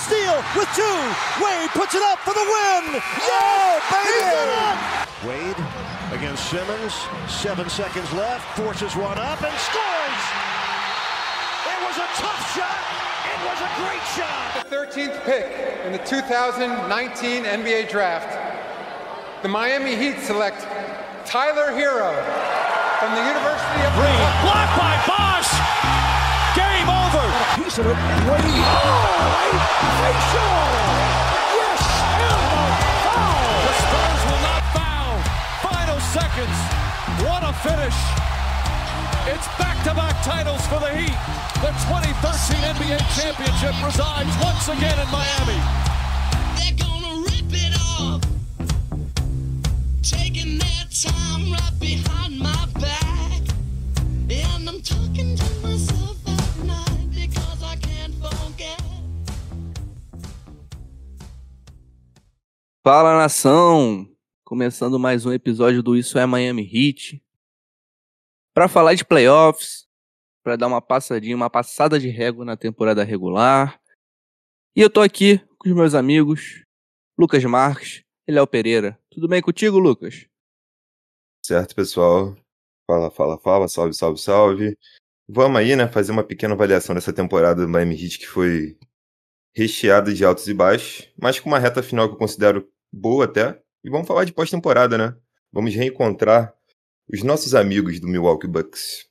steal with two. Wade puts it up for the win. Yeah, baby! Wade against Simmons. Seven seconds left. Forces one up and scores. It was a tough shot. It was a great shot. The 13th pick in the 2019 NBA Draft. The Miami Heat select Tyler Hero from the University of Green. Blocked by Bosch. Game over. Piece of it. Wade. Oh, a facial. Yes, and a foul. The Spurs will not foul. Final seconds. What a finish. It's back-to-back titles for the Heat. The 2013 NBA championship resides once again in Miami. Fala nação! Começando mais um episódio do Isso é Miami Heat. Para falar de playoffs, para dar uma passadinha, uma passada de régua na temporada regular. E eu tô aqui com os meus amigos, Lucas Marques e Léo Pereira. Tudo bem contigo, Lucas? Certo, pessoal. Fala, fala, fala, salve, salve, salve. Vamos aí, né, fazer uma pequena avaliação dessa temporada do Miami Heat que foi recheada de altos e baixos, mas com uma reta final que eu considero boa até. E vamos falar de pós-temporada, né? Vamos reencontrar os nossos amigos do Milwaukee Bucks.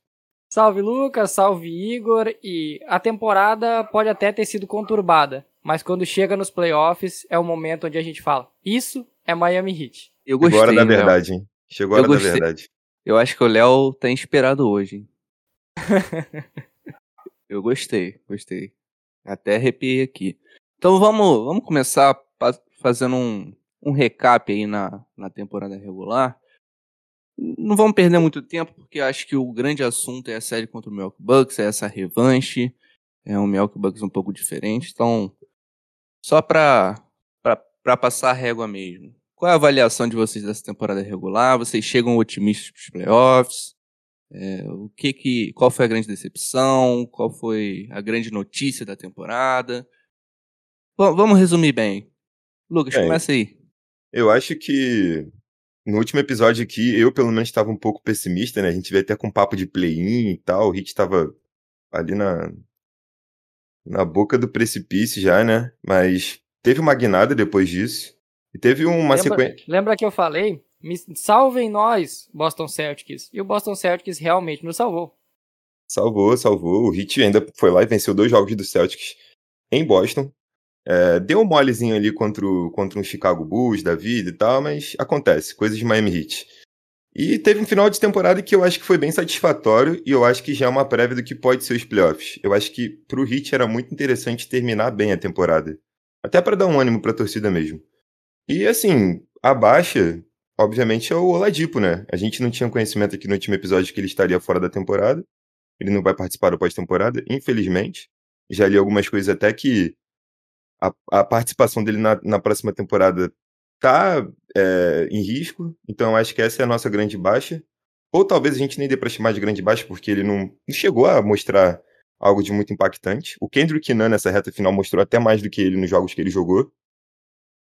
Salve Lucas, salve Igor. E a temporada pode até ter sido conturbada, mas quando chega nos playoffs é o momento onde a gente fala: Isso é Miami Heat. Eu gostei, Chegou a hora da Léo. verdade, hein? Chegou a hora da verdade. Eu acho que o Léo tá inspirado hoje, hein? Eu gostei, gostei. Até arrepiei aqui. Então vamos, vamos começar fazendo um, um recap aí na, na temporada regular. Não vamos perder muito tempo, porque acho que o grande assunto é a série contra o Milwaukee Bucks, é essa revanche. É um Milwaukee Bucks um pouco diferente. Então, só pra passar a régua mesmo. Qual é a avaliação de vocês dessa temporada regular? Vocês chegam otimistas para os playoffs? É, o que que, qual foi a grande decepção? Qual foi a grande notícia da temporada? Va- vamos resumir bem. Lucas, Bem, começa aí. Eu acho que no último episódio aqui, eu pelo menos estava um pouco pessimista, né? A gente veio até com papo de play-in e tal. O Heat estava ali na, na boca do precipício já, né? Mas teve uma guinada depois disso. E teve uma sequência. lembra que eu falei? Me salvem nós, Boston Celtics. E o Boston Celtics realmente nos salvou. Salvou, salvou. O Heat ainda foi lá e venceu dois jogos do Celtics em Boston. É, deu um molezinho ali contra, o, contra um Chicago Bulls da vida e tal, mas acontece, coisas de Miami Heat. E teve um final de temporada que eu acho que foi bem satisfatório e eu acho que já é uma prévia do que pode ser os playoffs. Eu acho que pro Heat era muito interessante terminar bem a temporada. Até para dar um ânimo pra torcida mesmo. E assim, a baixa, obviamente, é o Oladipo, né? A gente não tinha conhecimento aqui no último episódio que ele estaria fora da temporada. Ele não vai participar da pós-temporada, infelizmente. Já li algumas coisas até que a, a participação dele na, na próxima temporada tá é, em risco. Então acho que essa é a nossa grande baixa. Ou talvez a gente nem dê pra chamar de grande baixa, porque ele não, não chegou a mostrar algo de muito impactante. O Kendrick Nunn nessa reta final mostrou até mais do que ele nos jogos que ele jogou.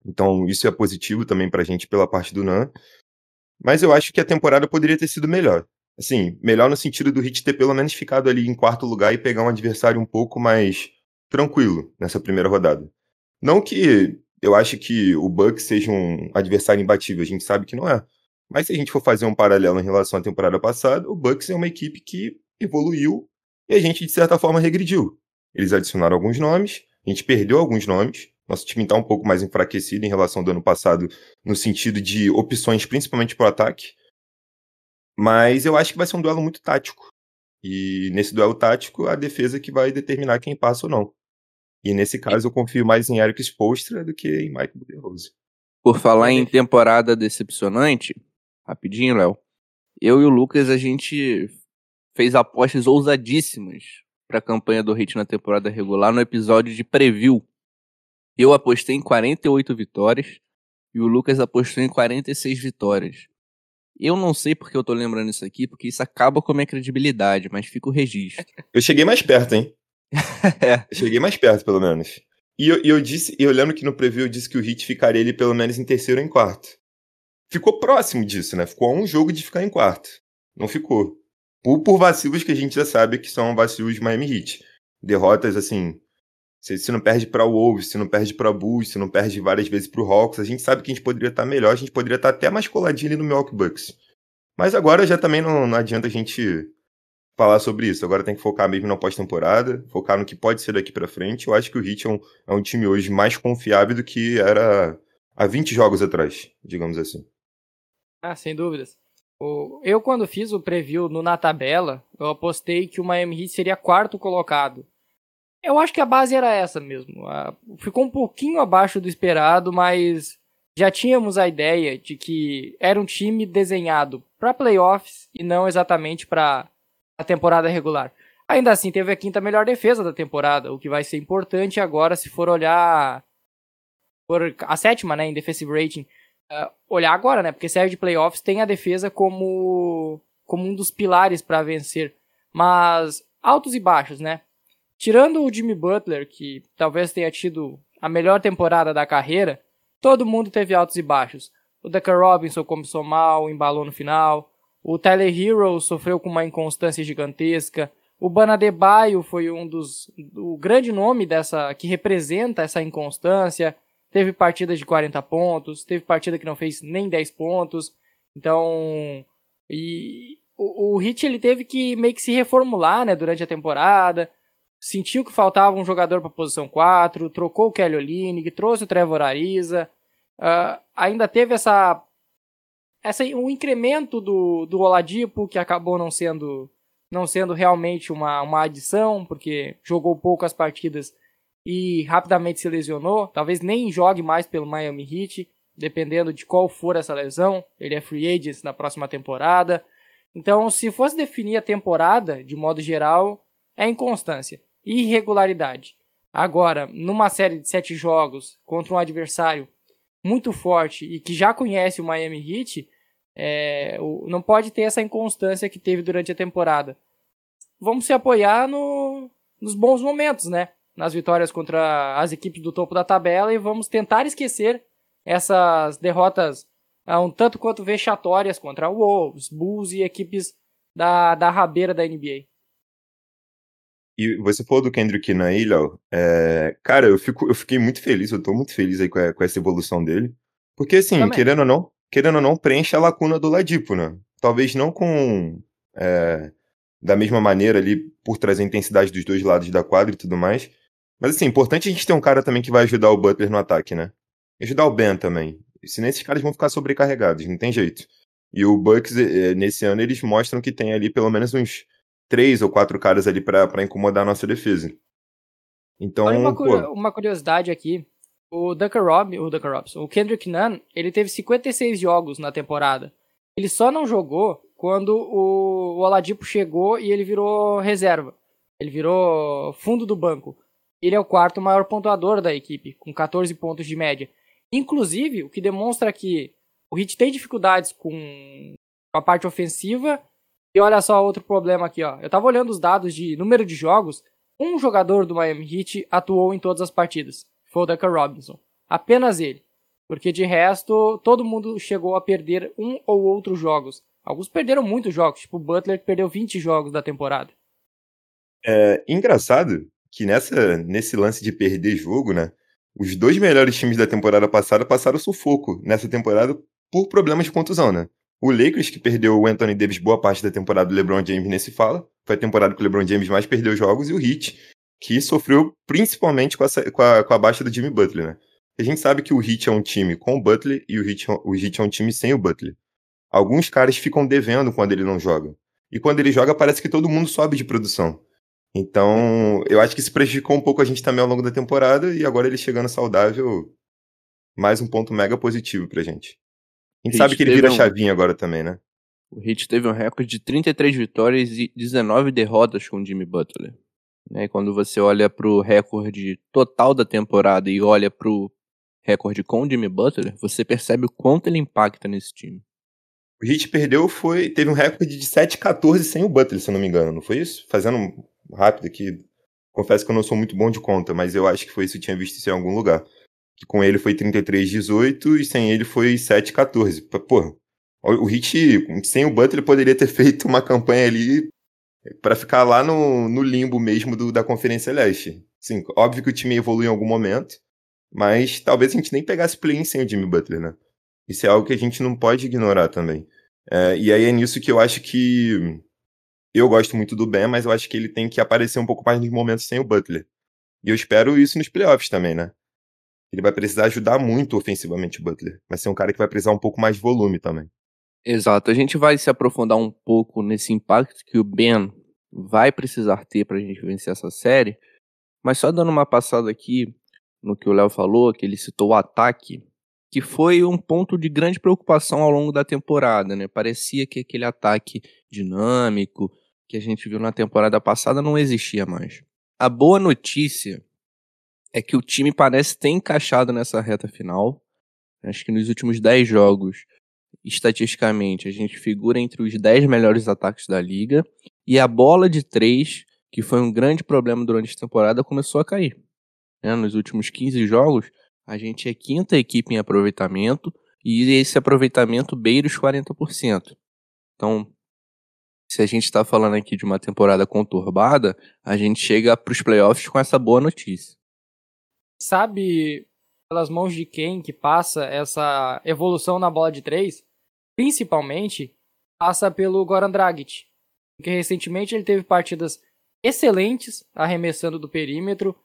Então isso é positivo também pra gente pela parte do Nunn. Mas eu acho que a temporada poderia ter sido melhor. Assim, melhor no sentido do Heat ter pelo menos ficado ali em quarto lugar e pegar um adversário um pouco mais tranquilo nessa primeira rodada. Não que eu acho que o Bucks seja um adversário imbatível, a gente sabe que não é. Mas se a gente for fazer um paralelo em relação à temporada passada, o Bucks é uma equipe que evoluiu e a gente, de certa forma, regrediu. Eles adicionaram alguns nomes, a gente perdeu alguns nomes, nosso time está um pouco mais enfraquecido em relação do ano passado, no sentido de opções, principalmente para o ataque. Mas eu acho que vai ser um duelo muito tático. E nesse duelo tático, a defesa que vai determinar quem passa ou não. E nesse caso, eu confio mais em Eric Spoelstra do que em Mike Budenholzer. Por falar em temporada decepcionante, rapidinho, Léo. Eu e o Lucas, a gente fez apostas ousadíssimas para a campanha do Heat na temporada regular no episódio de preview. Eu apostei em 48 vitórias e o Lucas apostou em 46 vitórias. Eu não sei porque eu tô lembrando isso aqui, porque isso acaba com a minha credibilidade, mas fica o registro. Eu cheguei mais perto, hein? É. Cheguei mais perto, pelo menos. E eu, eu disse, eu lembro que no preview eu disse que o Heat ficaria ele pelo menos em terceiro ou em quarto. Ficou próximo disso, né? Ficou um jogo de ficar em quarto. Não ficou. Por, por vacilos que a gente já sabe que são vacilos de Miami Heat. Derrotas, assim, se, se não perde para o Wolves, se não perde para Bulls, se não perde várias vezes para o Hawks, a gente sabe que a gente poderia estar melhor, a gente poderia estar até mais coladinho ali no Milwaukee Bucks. Mas agora já também não, não adianta a gente falar sobre isso. Agora tem que focar mesmo na pós-temporada, focar no que pode ser daqui para frente. Eu acho que o Heat é um, é um time hoje mais confiável do que era há 20 jogos atrás, digamos assim. Ah, sem dúvidas. O- Eu, quando fiz o preview no Na Tabela, eu apostei que o Miami Heat seria quarto colocado. Eu acho que a base era essa mesmo. Ah, Ficou um pouquinho abaixo do esperado, mas já tínhamos a ideia de que era um time desenhado para playoffs e não exatamente para a temporada regular. Ainda assim, teve a quinta melhor defesa da temporada, o que vai ser importante agora se for olhar por a sétima, né, em defensive rating ah, olhar agora, né? Porque série de playoffs tem a defesa como, como um dos pilares para vencer. Mas altos e baixos, né? Tirando o Jimmy Butler, que talvez tenha tido a melhor temporada da carreira, todo mundo teve altos e baixos. O Decker Robinson começou mal, embalou no final. O Tyler Hero sofreu com uma inconstância gigantesca. O Banadebaio foi um dos o grande nome dessa que representa essa inconstância. Teve partidas de 40 pontos, teve partida que não fez nem 10 pontos. Então, e o, o Hit ele teve que meio que se reformular, né, durante a temporada. Sentiu que faltava um jogador para posição 4, trocou o Kelly Olynyk, trouxe o Trevor Ariza. ah, ainda teve essa essa um incremento do do Oladipo que acabou não sendo não sendo realmente uma, uma adição, porque jogou poucas partidas e rapidamente se lesionou. Talvez nem jogue mais pelo Miami Heat, dependendo de qual for essa lesão. Ele é free agent na próxima temporada. Então, se fosse definir a temporada, de modo geral, é inconstância irregularidade. Agora, numa série de sete jogos contra um adversário muito forte e que já conhece o Miami Heat, é, o- não pode ter essa inconstância que teve durante a temporada. Vamos se apoiar no- nos bons momentos, né? Nas vitórias contra as equipes do topo da tabela e vamos tentar esquecer essas derrotas ah, um tanto quanto vexatórias contra Wolves, Bulls e equipes da, da rabeira da NBA. E você falou do Kendrick na Léo. É, cara, eu, fico, eu fiquei muito feliz, eu tô muito feliz aí com, a- com essa evolução dele. Porque, assim, Também. querendo ou não, querendo ou não, preenche a lacuna do Ladipo, né? Talvez não com. é, da mesma maneira ali, por trazer intensidade dos dois lados da quadra e tudo mais. Mas, assim, importante a gente ter um cara também que vai ajudar o Butler no ataque, né? E ajudar o Ben também. Senão esses caras vão ficar sobrecarregados, não tem jeito. E o Bucks, eh, nesse ano, eles mostram que tem ali pelo menos uns três ou quatro caras ali pra incomodar a nossa defesa. Então, Olha uma, cu- uma curiosidade aqui. O Duncan Rob, o Duncan Robinson, o Kendrick Nunn, ele teve 56 jogos na temporada. Ele só não jogou quando o, o Oladipo chegou e ele virou reserva. Ele virou fundo do banco. Ele é o quarto maior pontuador da equipe, com 14 pontos de média. Inclusive, o que demonstra que o Heat tem dificuldades com a parte ofensiva. E olha só outro problema aqui, ó. Eu tava olhando os dados de número de jogos. Um jogador do Miami Heat atuou em todas as partidas. Foi o Duncan Robinson. Apenas ele. Porque de resto, todo mundo chegou a perder um ou outro jogos. Alguns perderam muitos jogos, tipo o Butler que perdeu 20 jogos da temporada. é engraçado que nessa, nesse lance de perder jogo, né? Os dois melhores times da temporada passada passaram sufoco nessa temporada por problemas de contusão, né? O Lakers, que perdeu o Anthony Davis boa parte da temporada do LeBron James nem se fala. Foi a temporada que o LeBron James mais perdeu jogos. E o Heat, que sofreu principalmente com, essa, com, a, com a baixa do Jimmy Butler, né? A gente sabe que o Heat é um time com o Butler e o Heat, é- o Heat é um time sem o Butler. Alguns caras ficam devendo quando ele não joga. E quando ele joga, parece que todo mundo sobe de produção. Então, eu acho que isso prejudicou um pouco a gente também ao longo da temporada. E agora ele chegando saudável, mais um ponto mega positivo pra gente. A gente Heat sabe que ele vira um- chavinha agora também, né? O Heat teve um recorde de 33 vitórias e 19 derrotas com o Jimmy Butler. Né, E quando você olha pro recorde total da temporada e olha pro recorde com o Jimmy Butler, você percebe o quanto ele impacta nesse time. O Heat perdeu, foi teve um recorde de 7-14 sem o Butler, se eu não me engano, não foi isso? Fazendo um rápido aqui, confesso que eu não sou muito bom de conta, mas eu acho que foi isso que eu tinha visto isso em algum lugar. Que com ele foi 33-18 e sem ele foi 7-14. Porra, o Heat, sem o Butler, poderia ter feito uma campanha ali para ficar lá no, no limbo mesmo do, da Conferência Leste. Sim, óbvio que o time evolui em algum momento, mas talvez a gente nem pegasse play-in sem o Jimmy Butler, né? Isso é algo que a gente não pode ignorar também. É, e aí é nisso que eu acho que eu gosto muito do Ben, mas eu acho que ele tem que aparecer um pouco mais nos momentos sem o Butler. E eu espero isso nos playoffs também, né? Ele vai precisar ajudar muito ofensivamente o Butler. Vai ser um cara que vai precisar um pouco mais de volume também. Exato. A gente vai se aprofundar um pouco nesse impacto que o Ben vai precisar ter para a gente vencer essa série. Mas só dando uma passada aqui no que o Léo falou, que ele citou o ataque, que foi um ponto de grande preocupação ao longo da temporada, né? Parecia que aquele ataque dinâmico que a gente viu na temporada passada não existia mais. A boa notícia é que o time parece ter encaixado nessa reta final. Acho que nos últimos 10 jogos, estatisticamente, a gente figura entre os 10 melhores ataques da liga. E a bola de 3, que foi um grande problema durante a temporada, começou a cair. Né? Nos últimos 15 jogos, a gente é quinta equipe em aproveitamento e esse aproveitamento beira os 40%. Então, se a gente está falando aqui de uma temporada conturbada, a gente chega para os playoffs com essa boa notícia. Sabe pelas mãos de quem que passa essa evolução na bola de três? Principalmente passa pelo Goran Dragic, porque recentemente ele teve partidas excelentes arremessando do perímetro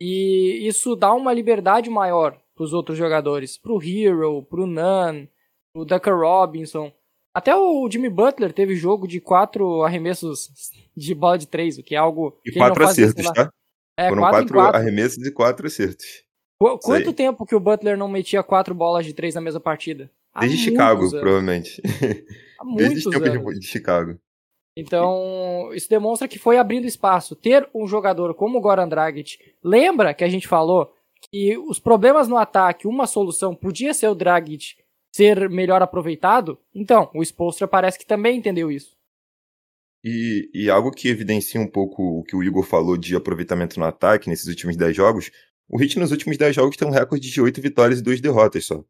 e isso dá uma liberdade maior para os outros jogadores, para o Hero, para o Nunn, o Ducker Robinson. Até o Jimmy Butler teve jogo de quatro arremessos de bola de três, o que é algo. E quatro acertos, tá? É, Foram quatro, quatro, arremessos e quatro acertos. Qu- Quanto tempo que o Butler não metia quatro bolas de três na mesma partida? Há Desde Chicago, anos. provavelmente. Há Desde o tempo anos. de Chicago. Então, isso demonstra que foi abrindo espaço. Ter um jogador como o Goran Dragic, lembra que a gente falou que os problemas no ataque, uma solução podia ser o Dragic ser melhor aproveitado? Então, o Spolstra parece que também entendeu isso. E, e algo que evidencia um pouco o que o Igor falou de aproveitamento no ataque nesses últimos 10 jogos, o Heat nos últimos 10 jogos tem um recorde de 8 vitórias e 2 derrotas só.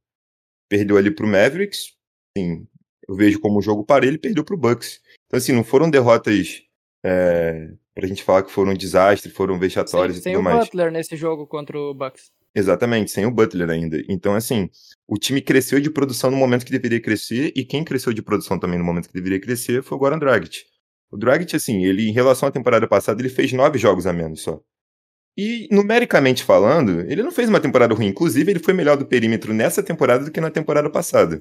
Perdeu ali pro Mavericks, sim, eu vejo como um jogo parelho e perdeu pro Bucks. Então assim, não foram derrotas é, pra gente falar que foram um desastre, foram vexatórias Sem, e sem tudo o mais. Butler nesse jogo contra o Bucks. Exatamente, sem o Butler ainda. Então, assim, o time cresceu de produção no momento que deveria crescer, e quem cresceu de produção também no momento que deveria crescer foi o Goran Dragic. O Dragic, assim, ele, em relação à temporada passada, ele fez nove jogos a menos só. E, numericamente falando, ele não fez uma temporada ruim. Inclusive, ele foi melhor do perímetro nessa temporada do que na temporada passada.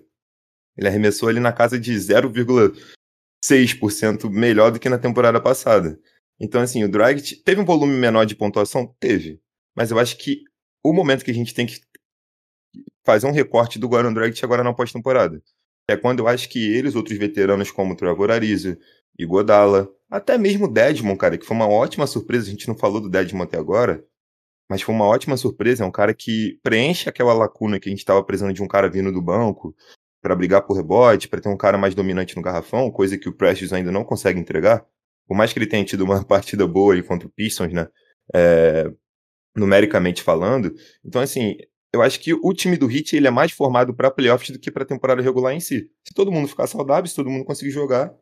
Ele arremessou ali na casa de 0,6% melhor do que na temporada passada. Então, assim, o Dragic teve um volume menor de pontuação? Teve. Mas eu acho que o momento que a gente tem que fazer um recorte do Goran Dragic agora na pós-temporada. É quando eu acho que ele, os outros veteranos como o Trevor Ariza, Igodala, até mesmo o Dedmon, cara, que foi uma ótima surpresa, a gente não falou do Dedmon até agora, mas foi uma ótima surpresa, é um cara que preenche aquela lacuna que a gente estava precisando de um cara vindo do banco para brigar por rebote, para ter um cara mais dominante no garrafão, coisa que o Precious ainda não consegue entregar. Por mais que ele tenha tido uma partida boa aí contra o Pistons, né? É, numericamente falando. Então, assim, eu acho que o time do Heat ele é mais formado para playoffs do que para temporada regular em si. Se todo mundo ficar saudável, se todo mundo conseguir jogar,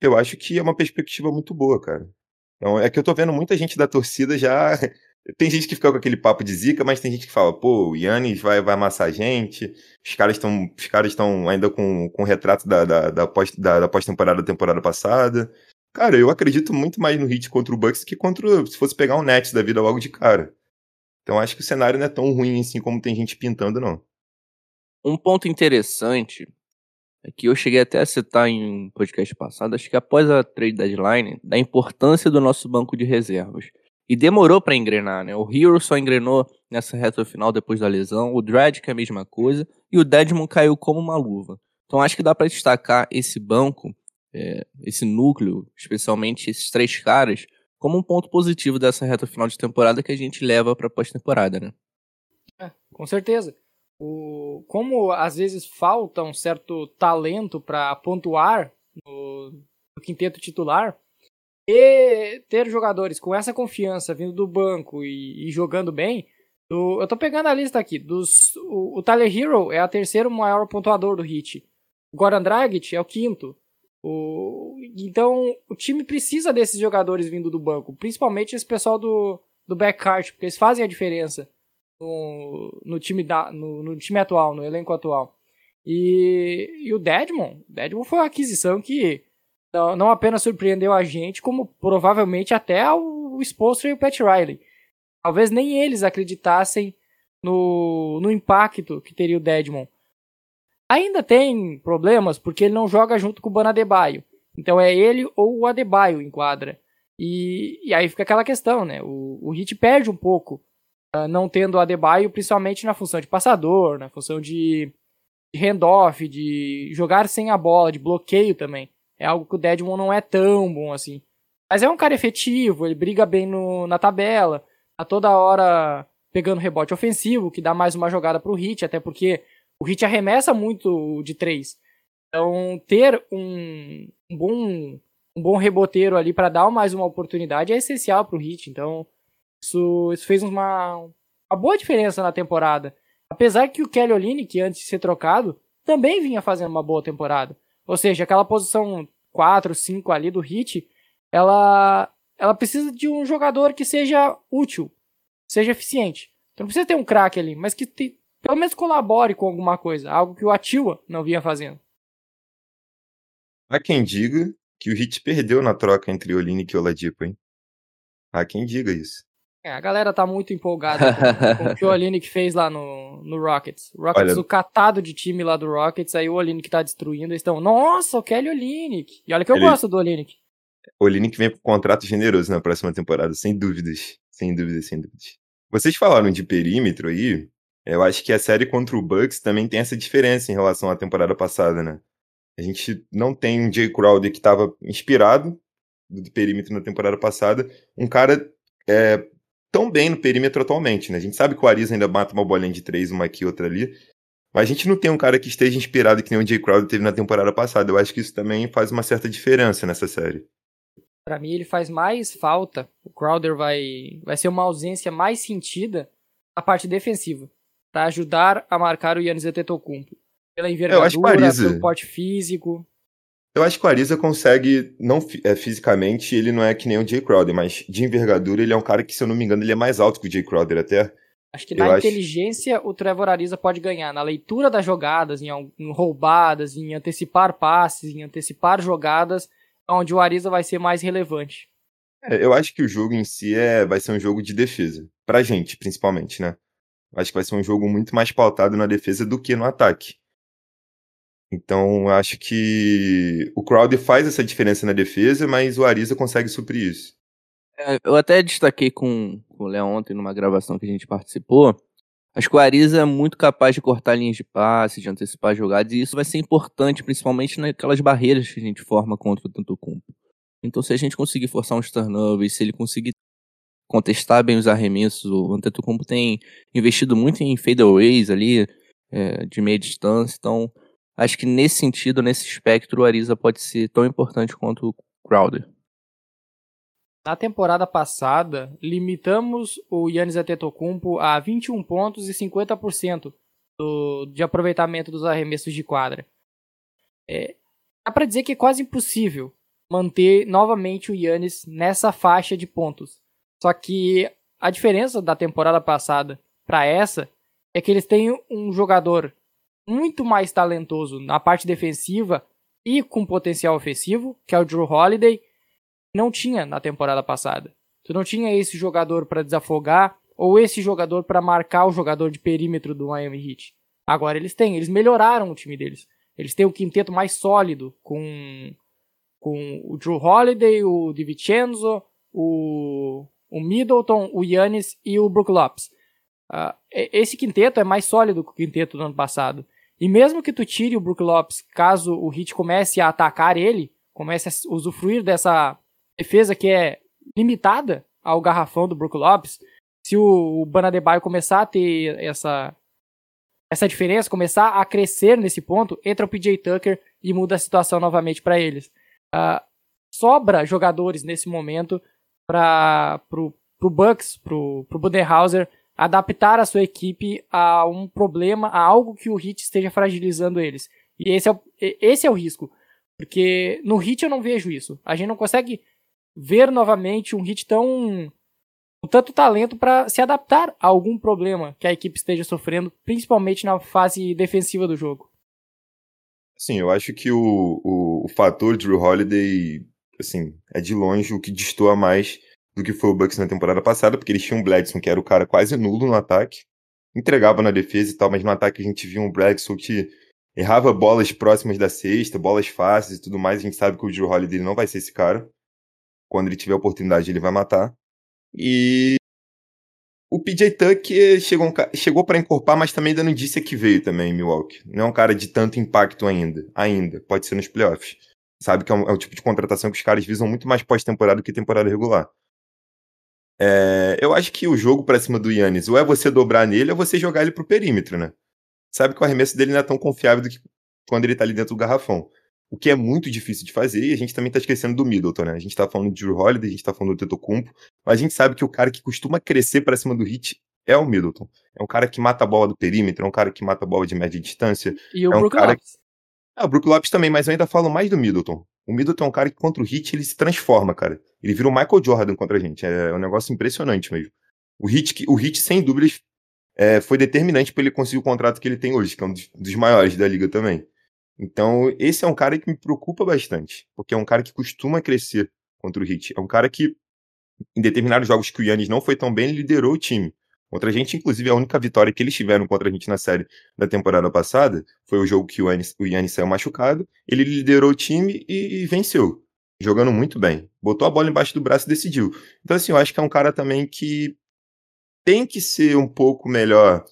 eu acho que é uma perspectiva muito boa, cara. Então, é que eu tô vendo muita gente da torcida já. Tem gente que fica com aquele papo de zica, mas tem gente que fala, pô, o Yannis vai, vai amassar a gente. Os caras estão os caras estão ainda com, com o retrato da, da, da, pós, da, da pós-temporada da temporada passada. Cara, eu acredito muito mais no Heat contra o Bucks que contra se fosse pegar um Nets da vida logo de cara. Então acho que o cenário não é tão ruim assim como tem gente pintando, não. Um ponto interessante é que eu cheguei até a citar em um podcast passado, acho que após a trade deadline, da importância do nosso banco de reservas. E demorou para engrenar, né? O Hero só engrenou nessa reta final depois da lesão, o Dredd que é a mesma coisa, e o Dedmon caiu como uma luva. Então acho que dá para destacar esse banco, é, esse núcleo, especialmente esses três caras, como um ponto positivo dessa reta final de temporada que a gente leva para pós-temporada, né? É, com certeza. O, como às vezes falta um certo talento para pontuar no, no quinteto titular, E ter jogadores com essa confiança vindo do banco e, e jogando bem. do- eu tô pegando a lista aqui. Dos, o, o Tyler Hero é a terceiro maior pontuador do Hit. O Goran Dragic é o quinto. O, então, o time precisa desses jogadores vindo do banco. Principalmente esse pessoal do, do backcourt, porque eles fazem a diferença no, no, time, da, no, no time atual, no elenco atual. E, e o Deadmon, Deadmon foi uma aquisição que não, não apenas surpreendeu a gente, como provavelmente até o, Spolstra e o Pat Riley. Talvez nem eles acreditassem no, no impacto que teria o Deadmon. Ainda tem problemas porque ele não joga junto com o Banadebaio. Então é ele ou o Adebayo em quadra. E, e aí fica aquela questão, né? O, o Hit perde um pouco ah, não tendo o Adebayo, principalmente na função de passador, na função de, handoff, de jogar sem a bola, de bloqueio também. É algo que o Deadmon não é tão bom assim. Mas é um cara efetivo, ele briga bem no, na tabela, tá toda hora pegando rebote ofensivo, que dá mais uma jogada pro Hit, até porque o Hit arremessa muito de três. Então, ter um, um bom um bom reboteiro ali para dar mais uma oportunidade é essencial pro Hit. Então, isso, isso fez uma, uma boa diferença na temporada. Apesar que o Kelly Olynyk, antes de ser trocado, também vinha fazendo uma boa temporada. Ou seja, aquela posição 4, 5 ali do Hit, ela, ela precisa de um jogador que seja útil, seja eficiente. Então não precisa ter um craque ali, mas que te- pelo menos colabore com alguma coisa, algo que o Atua não vinha fazendo. Há quem diga que o Hit perdeu na troca entre Olinick e Oladipo, hein? Há quem diga isso. É, a galera tá muito empolgada com, com o que o Olynyk fez lá no, no Rockets. O Rockets, Olha- o catado de time lá do Rockets, aí o Olynyk tá destruindo, eles estão, nossa, o Kelly Olynyk. E olha que eu Ele- gosto do Olynyk. Olinick vem com contrato generoso na próxima temporada, sem dúvidas. Sem dúvidas, sem dúvidas. Vocês falaram de perímetro aí. Eu acho que a série contra o Bucks também tem essa diferença em relação à temporada passada, né? A gente não tem um Jay Crowder que estava inspirado do perímetro na temporada passada. Um cara é, tão bem no perímetro atualmente, né? A gente sabe que o Ariza ainda mata uma bolinha de três, uma aqui, outra ali. Mas a gente não tem um cara que esteja inspirado que nem o Jay Crowder teve na temporada passada. Eu acho que isso também faz uma certa diferença nessa série. Pra mim, ele faz mais falta. O Crowder vai, vai ser uma ausência mais sentida na parte defensiva. Pra ajudar a marcar o Yannis Antetokounmpo. Pela o envergadura, pelo porte físico. Eu acho que o Ariza consegue, não é, fisicamente, ele não é que nem o Jay Crowder, mas de envergadura ele é um cara que, se eu não me engano, ele é mais alto que o Jay Crowder até. Acho que Eu na acho- inteligência o Trevor Ariza pode ganhar. Na leitura das jogadas, em, em roubadas, em antecipar passes, em antecipar jogadas, onde o Ariza vai ser mais relevante. É, eu acho que o jogo em si é, vai ser um jogo de defesa. Pra gente, principalmente, né? Acho que vai ser um jogo muito mais pautado na defesa do que no ataque. Então, acho que o Crowder faz essa diferença na defesa, mas o Ariza consegue suprir isso. É, Eu até destaquei com, com o Léo ontem numa gravação que a gente participou. Acho que o Ariza é muito capaz de cortar linhas de passe, de antecipar jogadas, e isso vai ser importante, principalmente naquelas barreiras que a gente forma contra o Tantocumpo. Então, se a gente conseguir forçar uns turnovers, se ele conseguir contestar bem os arremessos, o Antetokounmpo tem investido muito em fadeaways ali, é, de meia distância, então acho que nesse sentido, nesse espectro, o Ariza pode ser tão importante quanto o Crowder. Na temporada passada, limitamos o Yannis Antetokounmpo a 21 pontos e 50% do, de aproveitamento dos arremessos de quadra. É, dá pra dizer que é quase impossível manter novamente o Yannis nessa faixa de pontos. Só que a diferença da temporada passada para essa é que eles têm um jogador muito mais talentoso na parte defensiva e com potencial ofensivo, que é o Drew Holiday, não tinha na temporada passada. Tu não tinha esse jogador para desafogar ou esse jogador para marcar o jogador de perímetro do Miami Heat. Agora eles têm, eles melhoraram o time deles. Eles têm o quinteto mais sólido com com o Drew Holiday, o DiVincenzo, o o Middleton, o Yannis e o Brook Lopes. E- esse quinteto é mais sólido que o quinteto do ano passado. E mesmo que tu tire o Brook Lopes, caso o Heat comece a atacar ele, comece a usufruir dessa defesa que é limitada ao garrafão do Brook Lopes, se o, Banadebaio começar a ter essa essa diferença, começar a crescer nesse ponto, entra o PJ Tucker e muda a situação novamente para eles. Ah, sobra jogadores nesse momento para pro, pro Bucks, pro, pro Budenhauser adaptar a sua equipe a um problema, a algo que o Heat esteja fragilizando eles. E esse é o, esse é o risco. Porque no Heat eu não vejo isso. A gente não consegue ver novamente um Heat tão com tanto talento para se adaptar a algum problema que a equipe esteja sofrendo, principalmente na fase defensiva do jogo. Sim, eu acho que o, o, o fator Drew Holiday, assim, é de longe o que destoa mais do que foi o Bucks na temporada passada, porque eles tinham um Bledson que era o cara quase nulo no ataque, entregava na defesa e tal, mas no ataque a gente viu um Bledson que errava bolas próximas da cesta, bolas fáceis e tudo mais, a gente sabe que o Drew Holiday não vai ser esse cara. Quando ele tiver oportunidade, ele vai matar. E o PJ Tucker chegou, chegou para encorpar, mas também ainda não disse que veio também em Milwaukee. Não é um cara de tanto impacto ainda. Ainda. Pode ser nos playoffs. Sabe que é, um, é o tipo de contratação que os caras visam muito mais pós-temporada do que temporada regular. É, eu acho que o jogo pra cima do Yannis, ou é você dobrar nele, ou é você jogar ele pro perímetro, né? Sabe que o arremesso dele não é tão confiável do que quando ele tá ali dentro do garrafão. O que é muito difícil de fazer, e a gente também tá esquecendo do Middleton, né? A gente tá falando de Drew Holiday, a gente tá falando do Tetocumpo, mas a gente sabe que o cara que costuma crescer pra cima do hit é o Middleton. É um cara que mata a bola do perímetro, é um cara que mata a bola de média distância. E o é um Brook cara Lopes. ah, o Brook Lopes também, mas eu ainda falo mais do Middleton. O Middleton é um cara que contra o Hit ele se transforma, cara. Ele vira o Michael Jordan contra a gente. É um negócio impressionante mesmo. O Hit, o Hit sem dúvidas, é, foi determinante para ele conseguir o contrato que ele tem hoje, que é um dos, dos maiores da liga também. Então, esse é um cara que me preocupa bastante, porque é um cara que costuma crescer contra o Hit. É um cara que, em determinados jogos que o Yannis não foi tão bem, liderou o time. Contra a gente, inclusive, a única vitória que eles tiveram contra a gente na série da temporada passada foi o jogo que o Yannis, o Yannis saiu machucado. Ele liderou o time e, e venceu, jogando muito bem. Botou a bola embaixo do braço e decidiu. Então, assim, eu acho que é um cara também que tem que ser um pouco melhor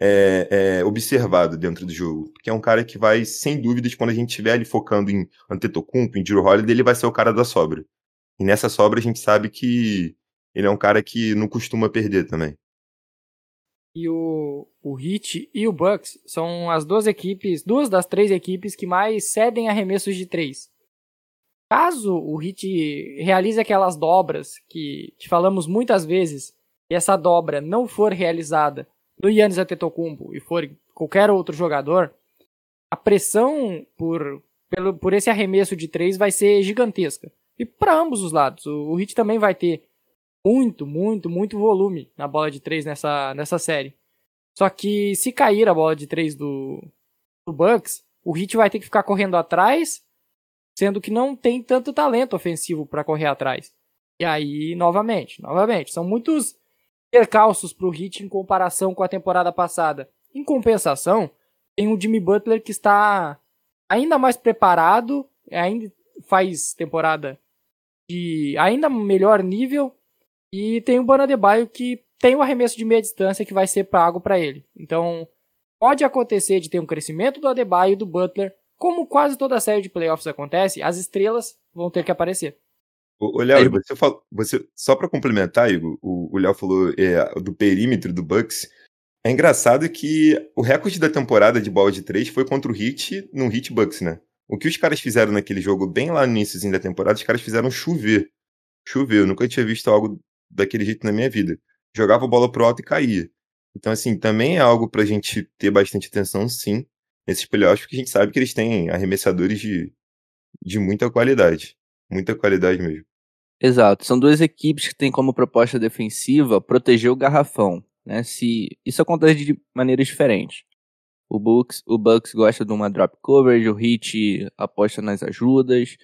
é, é, observado dentro do jogo. Porque é um cara que vai, sem dúvidas, quando a gente estiver ali focando em Antetokounmpo, em Drew Holiday, ele vai ser o cara da sobra. E nessa sobra a gente sabe que ele é um cara que não costuma perder também. E o, o Heat e o Bucks são as duas equipes, duas das três equipes que mais cedem arremessos de três. Caso o Heat realize aquelas dobras que te falamos muitas vezes, e essa dobra não for realizada no Yannis Antetokounmpo e for qualquer outro jogador, a pressão por, pelo, por esse arremesso de três vai ser gigantesca. E para ambos os lados. O, o Heat também vai ter muito, muito, muito volume na bola de três nessa, nessa série. Só que se cair a bola de três do, do Bucks, o Heat vai ter que ficar correndo atrás, sendo que não tem tanto talento ofensivo para correr atrás. E aí, novamente, novamente, são muitos percalços para o Heat em comparação com a temporada passada. Em compensação, tem o Jimmy Butler que está ainda mais preparado, ainda faz temporada de ainda melhor nível e tem o Bana Adebayo que tem um arremesso de meia distância que vai ser pago para ele. Então, pode acontecer de ter um crescimento do Adebayo e do Butler, como quase toda a série de playoffs acontece, as estrelas vão ter que aparecer. Ô, ô, Léo, Aí- você falou, você, só pra complementar, Igor, o o Léo falou é, do perímetro do Bucks. É engraçado que o recorde da temporada de bola de três foi contra o Heat no Heat Bucks, né? O que os caras fizeram naquele jogo, bem lá no iníciozinho da temporada, os caras fizeram chover. Chover. Eu nunca tinha visto algo daquele jeito na minha vida. Jogava a bola pro alto e caía. Então, assim, também é algo pra gente ter bastante atenção, sim, nesses playoffs, porque a gente sabe que eles têm arremessadores de, de muita qualidade. Muita qualidade mesmo. Exato. São duas equipes que têm como proposta defensiva proteger o garrafão. Né? Se isso acontece de maneiras diferentes. O Bucks, o Bucks gosta de uma drop coverage, o Heat aposta nas ajudas,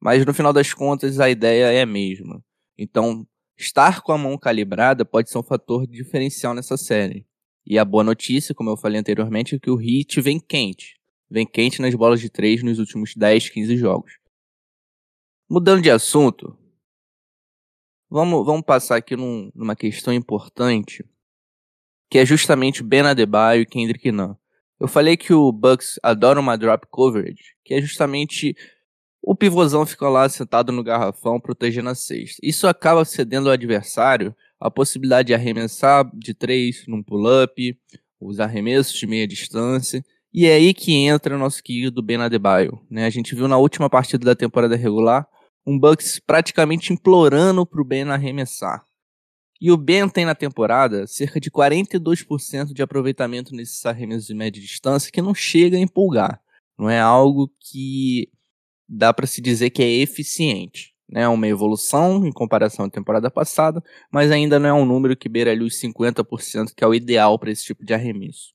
mas no final das contas a ideia é a mesma. Então, estar com a mão calibrada pode ser um fator diferencial nessa série. E a boa notícia, como eu falei anteriormente, é que o Heat vem quente. Vem quente nas bolas de três nos últimos 10, 15 jogos. Mudando de assunto, Vamos, vamos passar aqui num- numa questão importante, que é justamente Ben Adebayo e Kendrick Nunn. Eu falei que o Bucks adora uma drop coverage, que é justamente o pivôzão fica lá sentado no garrafão protegendo a cesta. Isso acaba cedendo ao adversário a possibilidade de arremessar de três num pull-up, os arremessos de meia distância, e é aí que entra o nosso querido Ben Adebayo. Né? A gente viu na última partida da temporada regular um Bucks praticamente implorando pro Ben arremessar. E o Ben tem na temporada cerca de 42% de aproveitamento nesses arremessos de média distância, que não chega a empolgar. Não é algo que dá para se dizer que é eficiente. Né? uma evolução em comparação à temporada passada, mas ainda não é um número que beira ali os 50%, que é o ideal para esse tipo de arremesso.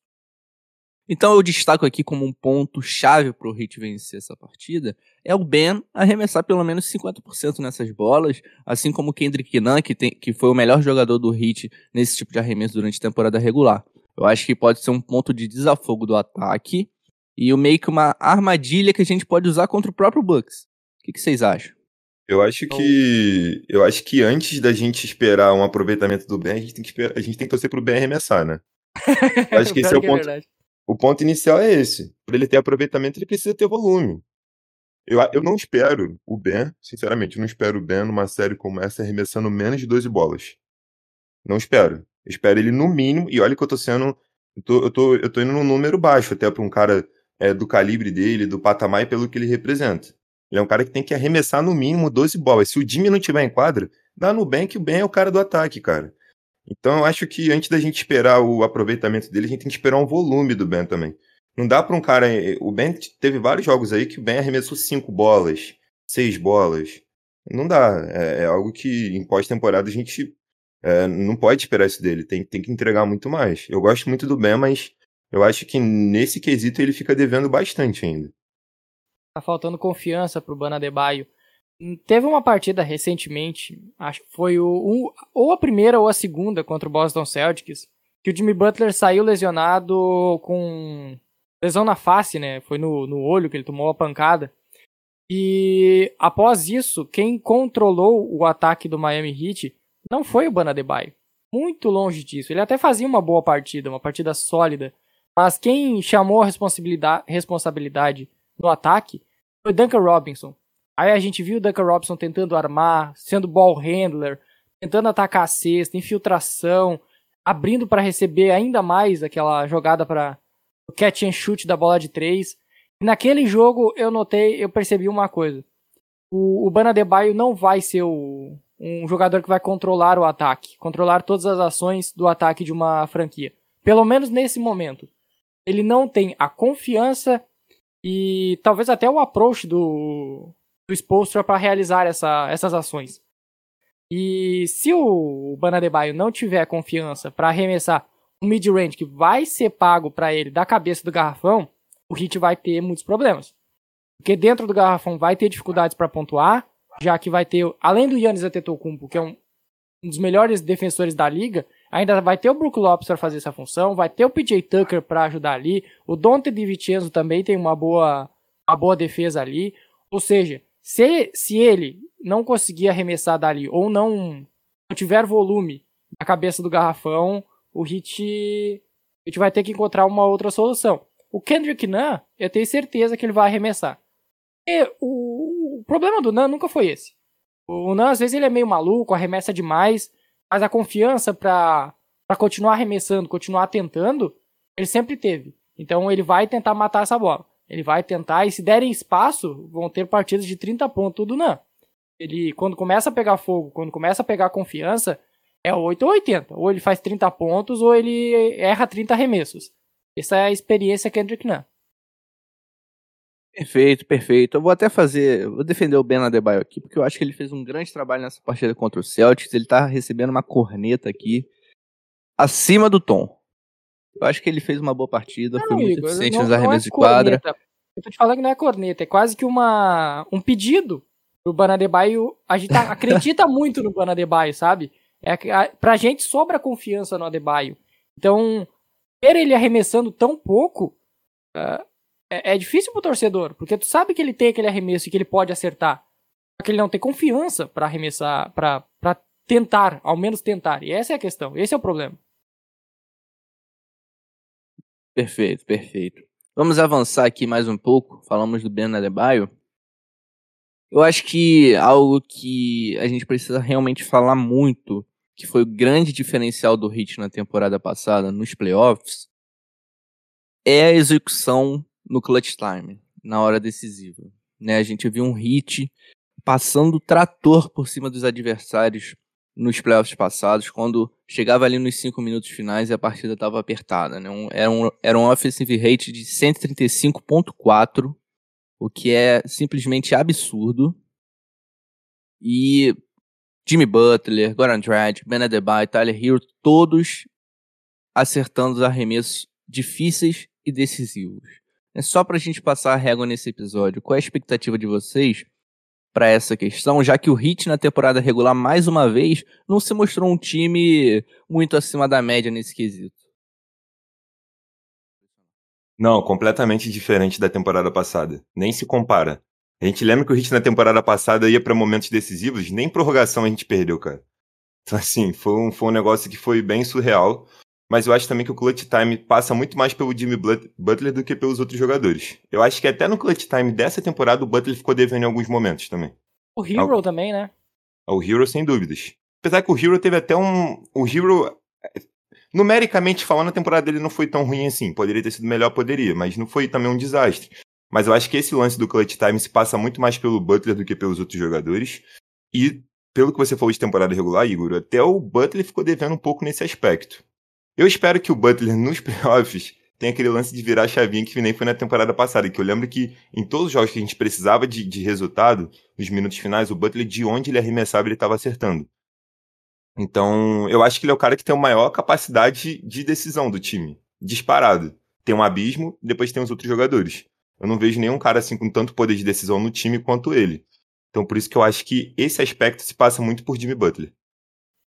Então eu destaco aqui como um ponto chave para o Heat vencer essa partida é o Ben arremessar pelo menos 50% nessas bolas, assim como o Kendrick Nunn, que, tem, que foi o melhor jogador do Heat nesse tipo de arremesso durante a temporada regular. Eu acho que pode ser um ponto de desafogo do ataque e meio que uma armadilha que a gente pode usar contra o próprio Bucks. O que, que vocês acham? Eu acho que eu acho que antes da gente esperar um aproveitamento do Ben, a gente tem que esperar, a gente tem que torcer pro Ben arremessar, né? Eu acho que esse é o que ponto. O ponto inicial é esse. Para ele ter aproveitamento, ele precisa ter volume. Eu, eu não espero o Ben, sinceramente, eu não espero o Ben numa série como essa arremessando menos de 12 bolas. Não espero. Eu espero ele no mínimo, e olha que eu tô sendo. Eu tô, eu tô, eu tô indo num número baixo, até pra um cara é, do calibre dele, do patamar e pelo que ele representa. Ele é um cara que tem que arremessar no mínimo 12 bolas. Se o Jimmy não tiver em no Ben que o Ben é o cara do ataque, cara. Então eu acho que antes da gente esperar o aproveitamento dele, a gente tem que esperar um volume do Ben também. Não dá para um cara. O Ben teve vários jogos aí que o Ben arremessou cinco bolas, seis bolas. Não dá. É, é algo que em pós-temporada a gente é, não pode esperar isso dele. Tem, tem que entregar muito mais. Eu gosto muito do Ben, mas eu acho que nesse quesito ele fica devendo bastante ainda. Tá faltando confiança pro Bana Adebayo. Teve uma partida recentemente, acho que foi o, ou a primeira ou a segunda contra o Boston Celtics, que o Jimmy Butler saiu lesionado com lesão na face, né? Foi no, no olho que ele tomou a pancada. E após isso, quem controlou o ataque do Miami Heat não foi o Bana Adebayo. Muito longe disso. Ele até fazia uma boa partida, uma partida sólida. Mas quem chamou a responsabilidade, responsabilidade no ataque foi Duncan Robinson. Aí a gente viu o Duncan Robinson tentando armar, sendo ball handler, tentando atacar a cesta, infiltração, abrindo para receber ainda mais aquela jogada para o catch and shoot da bola de três. E naquele jogo eu notei, eu percebi uma coisa. O, o Bana Debaio não vai ser o, um jogador que vai controlar o ataque, controlar todas as ações do ataque de uma franquia. Pelo menos nesse momento. Ele não tem a confiança e talvez até o approach do, do Spolstra para realizar essa, essas ações. E se o Banadebaio não tiver confiança para arremessar um mid-range que vai ser pago para ele da cabeça do garrafão, o Hit vai ter muitos problemas. Porque dentro do garrafão vai ter dificuldades para pontuar, já que vai ter, além do Yannis Antetokounmpo, que é um, um dos melhores defensores da liga, ainda vai ter o Brook Lopes para fazer essa função, vai ter o PJ Tucker para ajudar ali, o Dante DiVincenzo também tem uma boa, uma boa defesa ali. Ou seja, se, se ele não conseguir arremessar dali ou não, não tiver volume na cabeça do garrafão, o Hit, a gente vai ter que encontrar uma outra solução. O Kendrick Nunn, eu tenho certeza que ele vai arremessar. E o, o problema do Nunn nunca foi esse. O Nunn, às vezes, ele é meio maluco, arremessa demais, mas a confiança para continuar arremessando, continuar tentando, ele sempre teve. Então ele vai tentar matar essa bola. Ele vai tentar, e se derem espaço, vão ter partidas de 30 pontos do Nan. Ele, quando começa a pegar fogo, quando começa a pegar confiança, é 8 ou 80. Ou ele faz 30 pontos, ou ele erra 30 arremessos. Essa é a experiência Kendrick Nunn. Perfeito, perfeito. Eu vou até fazer, vou defender o Ben Adebayo aqui, porque eu acho que ele fez um grande trabalho nessa partida contra o Celtics. Ele tá recebendo uma corneta aqui acima do tom. Eu acho que ele fez uma boa partida, foi muito Igor, eficiente não- nos não é arremessos de quadra. Eu tô te falando que não é corneta, é quase que uma, um pedido pro Banadebaio. A gente tá- acredita muito no Banadebaio, sabe? É, que a- pra gente sobra confiança no Adebayo. Então, ver ele arremessando tão pouco ah, é, é difícil pro torcedor, porque tu sabe que ele tem aquele arremesso e que ele pode acertar. Só que ele não tem confiança pra arremessar, pra tentar, ao menos tentar. E essa é a questão, esse é o problema. Perfeito, perfeito. Vamos avançar aqui mais um pouco. Falamos do Ben Adebayo. Eu acho que algo que a gente precisa realmente falar muito, que foi o grande diferencial do Heat na temporada passada, nos playoffs, é a execução no clutch time, na hora decisiva. Né? A gente viu um Heat passando trator por cima dos adversários nos playoffs passados, quando chegava ali nos cinco minutos finais e a partida estava apertada. Né? Um, era, um, era um offensive rate de 135.4, o que é simplesmente absurdo. E Jimmy Butler, Goran Dragic, Ben Adebayo, Tyler Hero, todos acertando os arremessos difíceis e decisivos. É só para a gente passar a régua nesse episódio. Qual é a expectativa de vocês para essa questão, já que o Heat na temporada regular, mais uma vez, não se mostrou um time muito acima da média nesse quesito? Não, completamente diferente da temporada passada. Nem se compara. A gente lembra que o Heat na temporada passada ia para momentos decisivos, nem prorrogação a gente perdeu, cara. Então, assim, foi um, foi um negócio que foi bem surreal. Mas eu acho também que o clutch time passa muito mais pelo Jimmy Butler do que pelos outros jogadores. Eu acho que até no clutch time dessa temporada o Butler ficou devendo em alguns momentos também. O Hero também, né? O Hero, sem dúvidas. Apesar que o Hero teve até um. O Hero. Numericamente falando, a temporada dele não foi tão ruim assim. Poderia ter sido melhor, poderia, mas não foi também um desastre. Mas eu acho que esse lance do clutch time se passa muito mais pelo Butler do que pelos outros jogadores. E pelo que você falou de temporada regular, Igor, até o Butler ficou devendo um pouco nesse aspecto. Eu espero que o Butler nos playoffs tenha aquele lance de virar a chavinha que nem foi na temporada passada, que eu lembro que em todos os jogos que a gente precisava de, de resultado, nos minutos finais, o Butler, de onde ele arremessava, ele estava acertando. Então, eu acho que ele é o cara que tem a maior capacidade de decisão do time. Disparado. Tem um abismo, depois tem os outros jogadores. Eu não vejo nenhum cara assim com tanto poder de decisão no time quanto ele. Então, por isso que eu acho que esse aspecto se passa muito por Jimmy Butler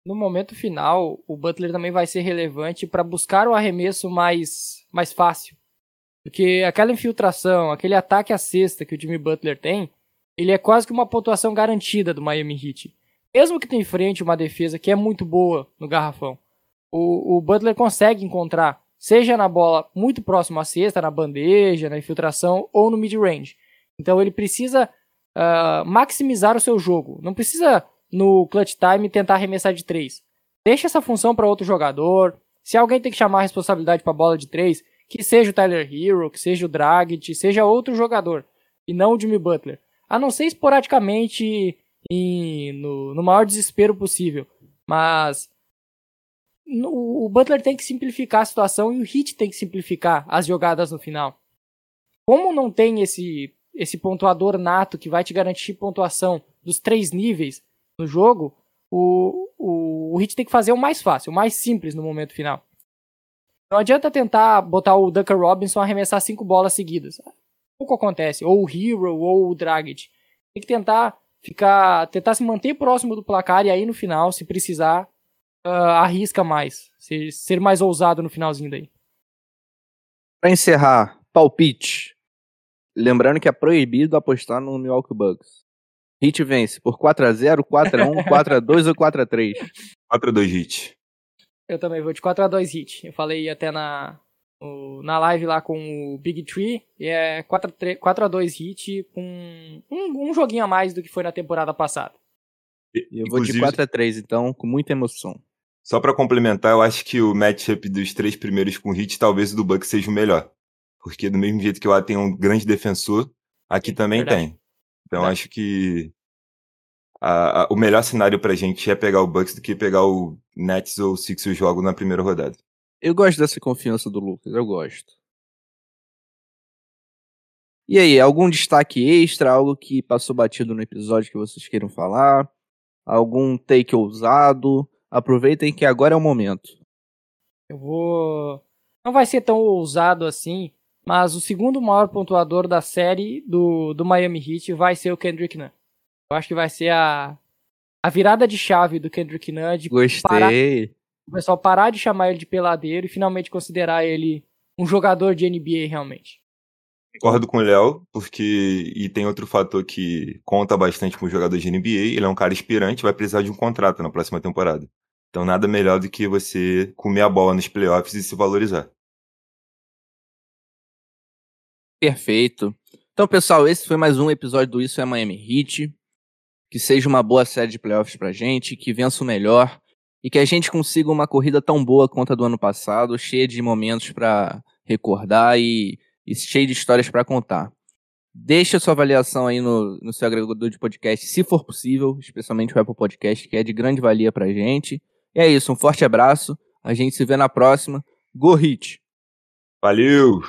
no momento final, o Butler também vai ser relevante para buscar o arremesso mais, mais fácil. Porque aquela infiltração, aquele ataque à cesta que o Jimmy Butler tem, ele é quase que uma pontuação garantida do Miami Heat. Mesmo que tenha em frente uma defesa que é muito boa no garrafão, o, o Butler consegue encontrar, seja na bola muito próximo à cesta, na bandeja, na infiltração ou no mid-range. Então ele precisa uh, maximizar o seu jogo. Não precisa no clutch time tentar arremessar de três. Deixa essa função para outro jogador. Se alguém tem que chamar a responsabilidade para bola de três, que seja o Tyler Hero, que seja o Dragic, seja outro jogador e não o Jimmy Butler. A não ser esporadicamente e no, no maior desespero possível. Mas no, o Butler tem que simplificar a situação e o Heat tem que simplificar as jogadas no final. Como não tem esse, esse pontuador nato que vai te garantir pontuação dos três níveis, no jogo, o, o, o Hit tem que fazer o mais fácil, o mais simples no momento final. Não adianta tentar botar o Duncan Robinson arremessar cinco bolas seguidas. Pouco acontece. Ou o Hero, ou o Dragic. Tem que tentar ficar, tentar se manter próximo do placar e aí no final, se precisar, uh, arrisca mais. Ser, ser mais ousado no finalzinho daí. Para encerrar, palpite. Lembrando que é proibido apostar no Milwaukee Bucks. Hit vence por 4x0, 4x1, 4x2 ou 4x3? 4x2 Hit. Eu também vou de 4x2 Hit. Eu falei até na, na live lá com o Big Tree. E é 4x2 Hit com um, um joguinho a mais do que foi na temporada passada. Eu vou de 4x3, então, com muita emoção. Só para complementar, eu acho que o matchup dos três primeiros com Hit, talvez o do Bucks seja o melhor. Porque do mesmo jeito que lá tem um grande defensor, aqui também Verdade. tem. Então é. acho que a, a, o melhor cenário pra gente é pegar o Bucks do que pegar o Nets ou o Sixers logo na primeira rodada. Eu gosto dessa confiança do Lucas, eu gosto. E aí, algum destaque extra, algo que passou batido no episódio que vocês queiram falar? Algum take ousado? Aproveitem que agora é o momento. Eu vou. Não vai ser tão ousado assim, mas o segundo maior pontuador da série do, do Miami Heat vai ser o Kendrick Nunn. Eu acho que vai ser a, a virada de chave do Kendrick Nunn de Gostei. Parar, o pessoal parar de chamar ele de peladeiro e finalmente considerar ele um jogador de NBA realmente. Concordo com o Léo, porque e tem outro fator que conta bastante com o jogador de NBA, ele é um cara inspirante, vai precisar de um contrato na próxima temporada. Então nada melhor do que você comer a bola nos playoffs e se valorizar. Perfeito. Então, pessoal, esse foi mais um episódio do Isso é Miami Heat. Que seja uma boa série de playoffs pra gente, que vença o melhor e que a gente consiga uma corrida tão boa quanto a do ano passado, cheia de momentos para recordar e, e cheia de histórias para contar. Deixa sua avaliação aí no, no seu agregador de podcast, se for possível, especialmente o Apple Podcast, que é de grande valia pra gente. E é isso, um forte abraço. A gente se vê na próxima. Go Hit! Valeu!